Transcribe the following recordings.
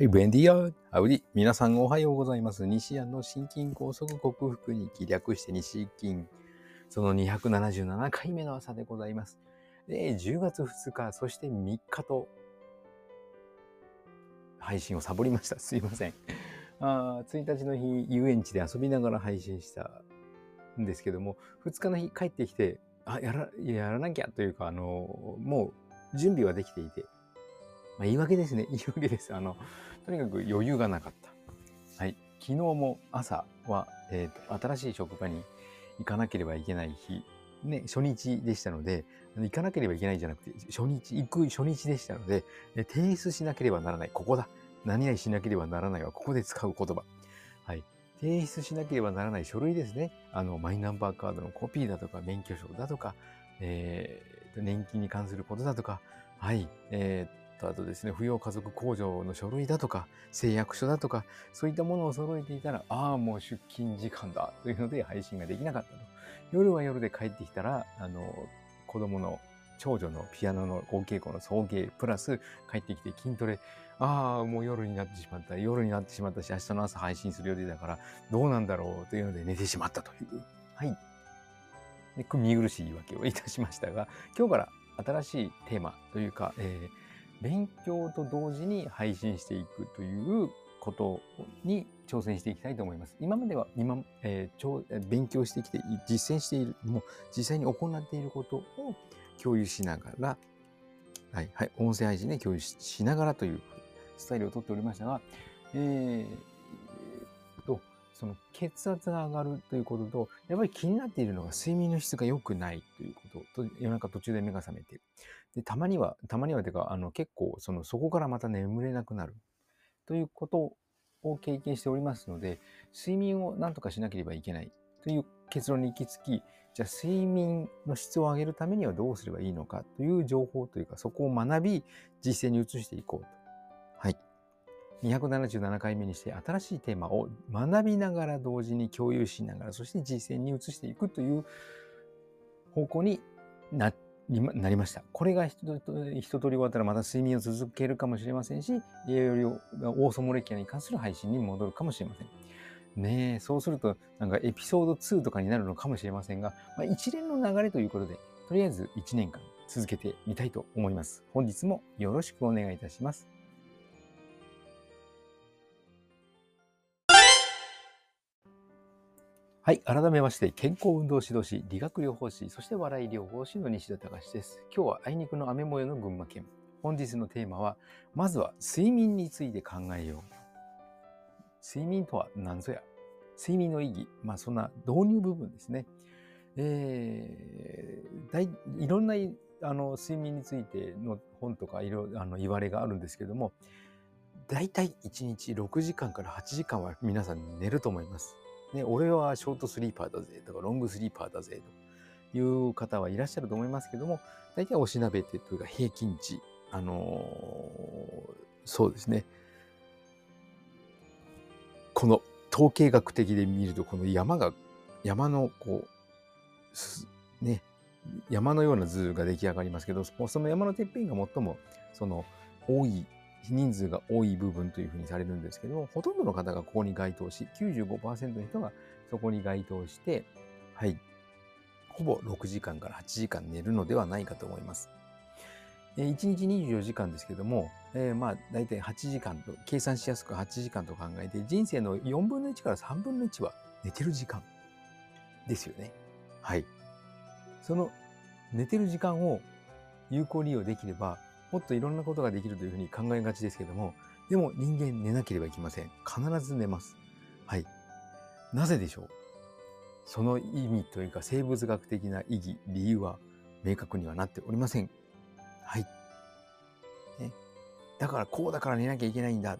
はい、ブエンディア、アウディ。皆さんおはようございます。西安の心筋梗塞克服に気略して西筋。その277回目の朝でございます。で、10月2日、そして3日と、配信をサボりました。すいません。あ1日の日、遊園地で遊びながら配信したんですけども、2日の日帰ってきて、あ、やら、やらなきゃというか、あの、もう準備はできていて、まあ、言い訳ですね。言い訳です。あの、とにかく余裕がなかった。はい。昨日も朝は、えっ、ー、と、新しい職場に行かなければいけない日、ね、初日でしたので、行かなければいけないじゃなくて、初日、行く初日でしたので、提出しなければならない。ここだ。何々しなければならないは、ここで使う言葉。はい。提出しなければならない書類ですね。あの、マイナンバーカードのコピーだとか、免許証だとか、えー、年金に関することだとか、はい、えー、と、あとですね、扶養家族控除の書類だとか、誓約書だとか、そういったものを揃えていたら、ああ、もう出勤時間だというので配信ができなかったと。夜は夜で帰ってきたら、あの、子供の長女のピアノの合稽古の送迎、プラス帰ってきて筋トレ、ああ、もう夜になってしまった、夜になってしまったし、明日の朝配信する予定だから、どうなんだろうというので寝てしまったという。はい。で見苦しい言い訳をいたしましたが、今日から新しいテーマというか、えー勉強と同時に配信していくということに挑戦していきたいと思います。今までは今、えー、勉強してきて実践している、もう実際に行っていることを共有しながら、はい、はい、音声配信で共有しながらというスタイルをとっておりましたが、えー、と、その血圧が上がるということと、やっぱり気になっているのが睡眠の質が良くないということと、夜中途中で目が覚めてで、たまには、たまにはてか、あの、結構、その、そこからまた眠れなくなる。ということを経験しておりますので、睡眠を何とかしなければいけないという結論に行き着き、じゃあ睡眠の質を上げるためにはどうすればいいのかという情報というか、そこを学び、実践に移していこうと。はい。277回目にして新しいテーマを学びながら同時に共有しながら、そして実践に移していくという方向にななりました。これが一通り終わったらまた睡眠を続けるかもしれませんし、よりオーソモレキアに関する配信に戻るかもしれません。ねえ、そうすると、なんかエピソード2とかになるのかもしれませんが、まあ、一連の流れということで、とりあえず1年間続けてみたいと思います。本日もよろしくお願いいたします。はい。改めまして、健康運動指導士、理学療法士、そして笑い療法士の西田隆です。今日はあいにくの雨模様の群馬県。本日のテーマは、まずは睡眠について考えよう。睡眠とは何ぞや睡眠の意義。まあ、そんな導入部分ですね。えー、だいいろんなあの睡眠についての本とかいろあの言われがあるんですけども、だいたい1日6時間から8時間は皆さん寝ると思います。ね、俺はショートスリーパーだぜとか、ロングスリーパーだぜという方はいらっしゃると思いますけども、大体おしなべてというか平均値、あのー、そうですね。この統計学的で見ると、この山が、山のこう、ね、山のような図が出来上がりますけど、その山のてっぺんが最もその多い人数が多い部分というふうにされるんですけども、ほとんどの方がここに該当し、95%の人がそこに該当して、はい、ほぼ6時間から8時間寝るのではないかと思います。1日24時間ですけども、えー、まあ大体8時間と、計算しやすく8時間と考えて、人生の4分の1から3分の1は寝てる時間ですよね。はい。その寝てる時間を有効利用できれば、もっといろんなことができるというふうに考えがちですけども、でも人間寝なければいけません。必ず寝ます。はい。なぜでしょう？その意味というか生物学的な意義、理由は明確にはなっておりません。はい。ね、だからこうだから寝なきゃいけないんだ。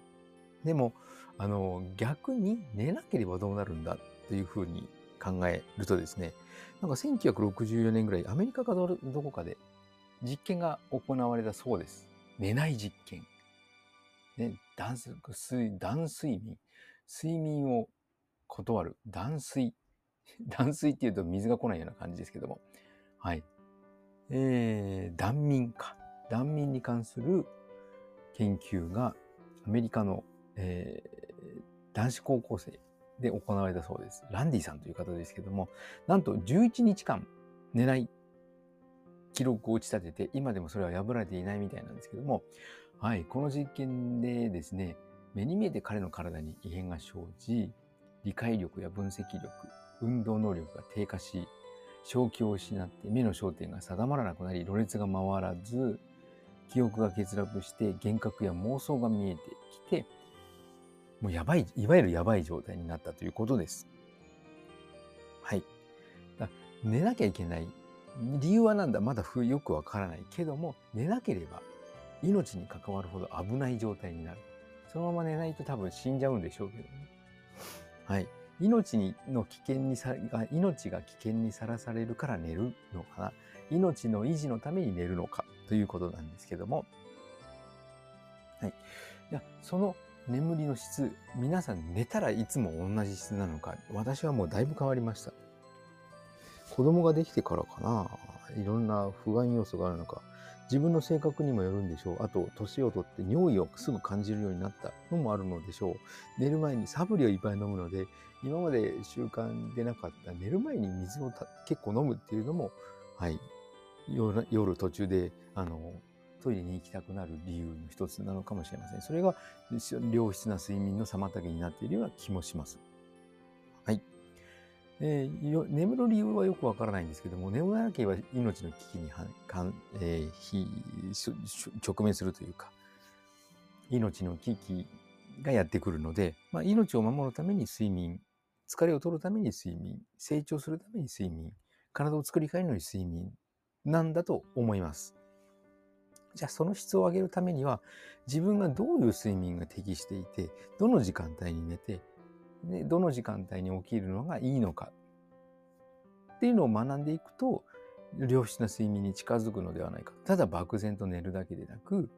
でも、あの、逆に寝なければどうなるんだというふうに考えるとですね、なんか1964年ぐらいアメリカかどこかで実験が行われたそうです。寝ない実験。ね、断水、断睡眠。睡眠を断る。断水。断水っていうと水が来ないような感じですけども。はい。えー、断眠か。断眠に関する研究がアメリカのえー、男子高校生で行われたそうです。ランディさんという方ですけども、なんと11日間寝ない記録を打ち立てて、今でもそれは破られていないみたいなんですけども、はい、この実験でですね、目に見えて彼の体に異変が生じ、理解力や分析力、運動能力が低下し、正気を失って目の焦点が定まらなくなり、ろれつが回らず、記憶が欠落して、幻覚や妄想が見えてきて、もうやばい、いわゆるやばい状態になったということです。はい。寝なきゃいけない。理由はなんだまだよくわからないけども、寝なければ命に関わるほど危ない状態になる。そのまま寝ないと多分死んじゃうんでしょうけどね。はい。命にの危険にさ命が危険にさらされるから寝るのかな命の維持のために寝るのかということなんですけども、はい。いや、その眠りの質、皆さん寝たらいつも同じ質なのか、私はもうだいぶ変わりました。子供ができてからかな、いろんな不安要素があるのか、自分の性格にもよるんでしょう。あと、年をとって尿意をすぐ感じるようになったのもあるのでしょう。寝る前にサプリをいっぱい飲むので、今まで習慣でなかった寝る前に水を結構飲むっていうのも、はい、夜夜途中で、あの、トイレに行きたくなる理由の一つなのかもしれません。それが良質な睡眠の妨げになっているような気もします。えー、眠る理由はよくわからないんですけども、眠らなければ命の危機にはかん、えー、直面するというか、命の危機がやってくるので、まあ、命を守るために睡眠、疲れを取るために睡眠、成長するために睡眠、体を作り変えるのに睡眠なんだと思います。じゃあその質を上げるためには自分がどういう睡眠が適していて、どの時間帯に寝て、でどの時間帯に起きるのがいいのかっていうのを学んでいくと、良質な睡眠に近づくのではないか。ただ漠然と寝るだけでなく、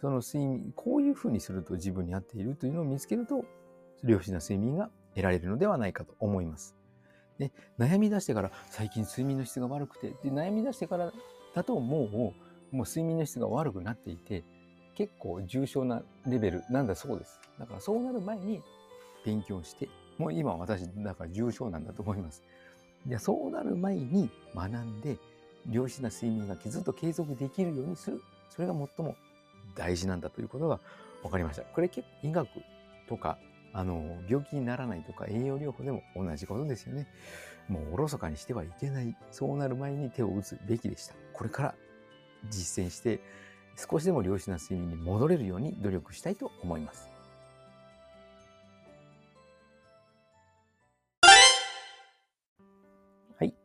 その睡眠、こういうふうにすると自分に合っているというのを見つけると、良質な睡眠が得られるのではないかと思います。で、悩み出してから、最近睡眠の質が悪くて、で悩み出してからだともう、もう睡眠の質が悪くなっていて、結構重症なレベルなんだそうです。だからそうなる前に勉強して、もう今私、だから重症なんだと思います。じゃそうなる前に学んで、良質な睡眠がずっと継続できるようにする。それが最も大事なんだということが分かりました。これ結構医学とか、あの、病気にならないとか栄養療法でも同じことですよね。もうおろそかにしてはいけない。そうなる前に手を打つべきでした。これから実践して少しでも良質な睡眠に戻れるように努力したいと思います。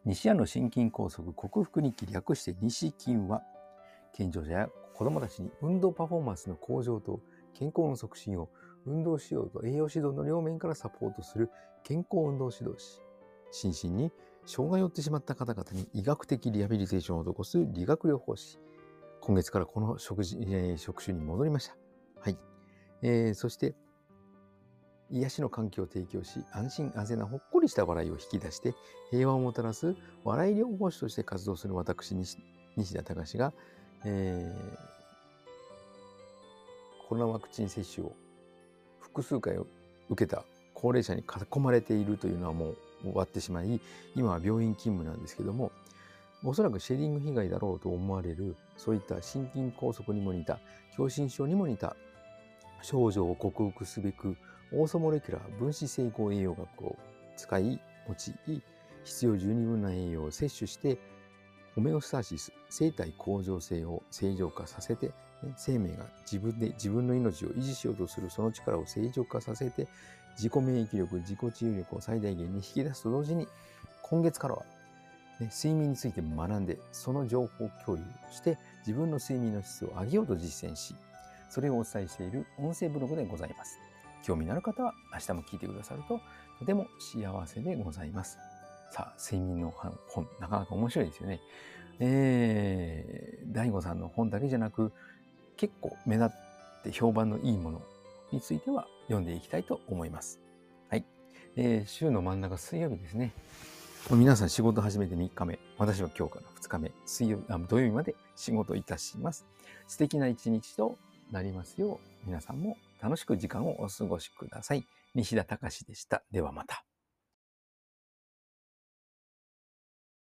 西屋の心筋梗塞克服日記略して西筋は、健常者や子供たちに運動パフォーマンスの向上と健康の促進を運動指導と栄養指導の両面からサポートする健康運動指導士。心身に障害を負ってしまった方々に医学的リハビリテーションを施す理学療法士。今月からこの食事、えー、職種に戻りました。はい。えー、そして、癒しの環境を提供し、安心安全なほっこりした笑いを引き出して、平和をもたらす笑い療法士として活動する私、西田隆が、えー、コロナワクチン接種を複数回受けた高齢者に囲まれているというのはもう終わってしまい、今は病院勤務なんですけども、おそらくシェディング被害だろうと思われる、そういった心筋梗塞にも似た、狭心症にも似た症状を克服すべく、オーソモレキュラー分子成功栄養学を使い、用い、必要十二分な栄養を摂取して、ホメオスタシス、生体向上性を正常化させて、生命が自分で自分の命を維持しようとするその力を正常化させて、自己免疫力、自己治癒力を最大限に引き出すと同時に、今月からはね、睡眠について学んで、その情報共有して、自分の睡眠の質を上げようと実践し、それをお伝えしている音声ブログでございます。興味のある方は明日も聞いてくださると、とても幸せでございます。さあ、睡眠の本、なかなか面白いですよね。えー、大悟さんの本だけじゃなく、結構目立って評判のいいものについては読んでいきたいと思います。はい。えー、週の真ん中水曜日ですね。皆さん仕事始めて3日目。私は今日から2日目。水曜あ土曜日まで仕事いたします。素敵な一日となりますよう、皆さんも楽しく時間をお過ごしください。西田隆でした。ではまた。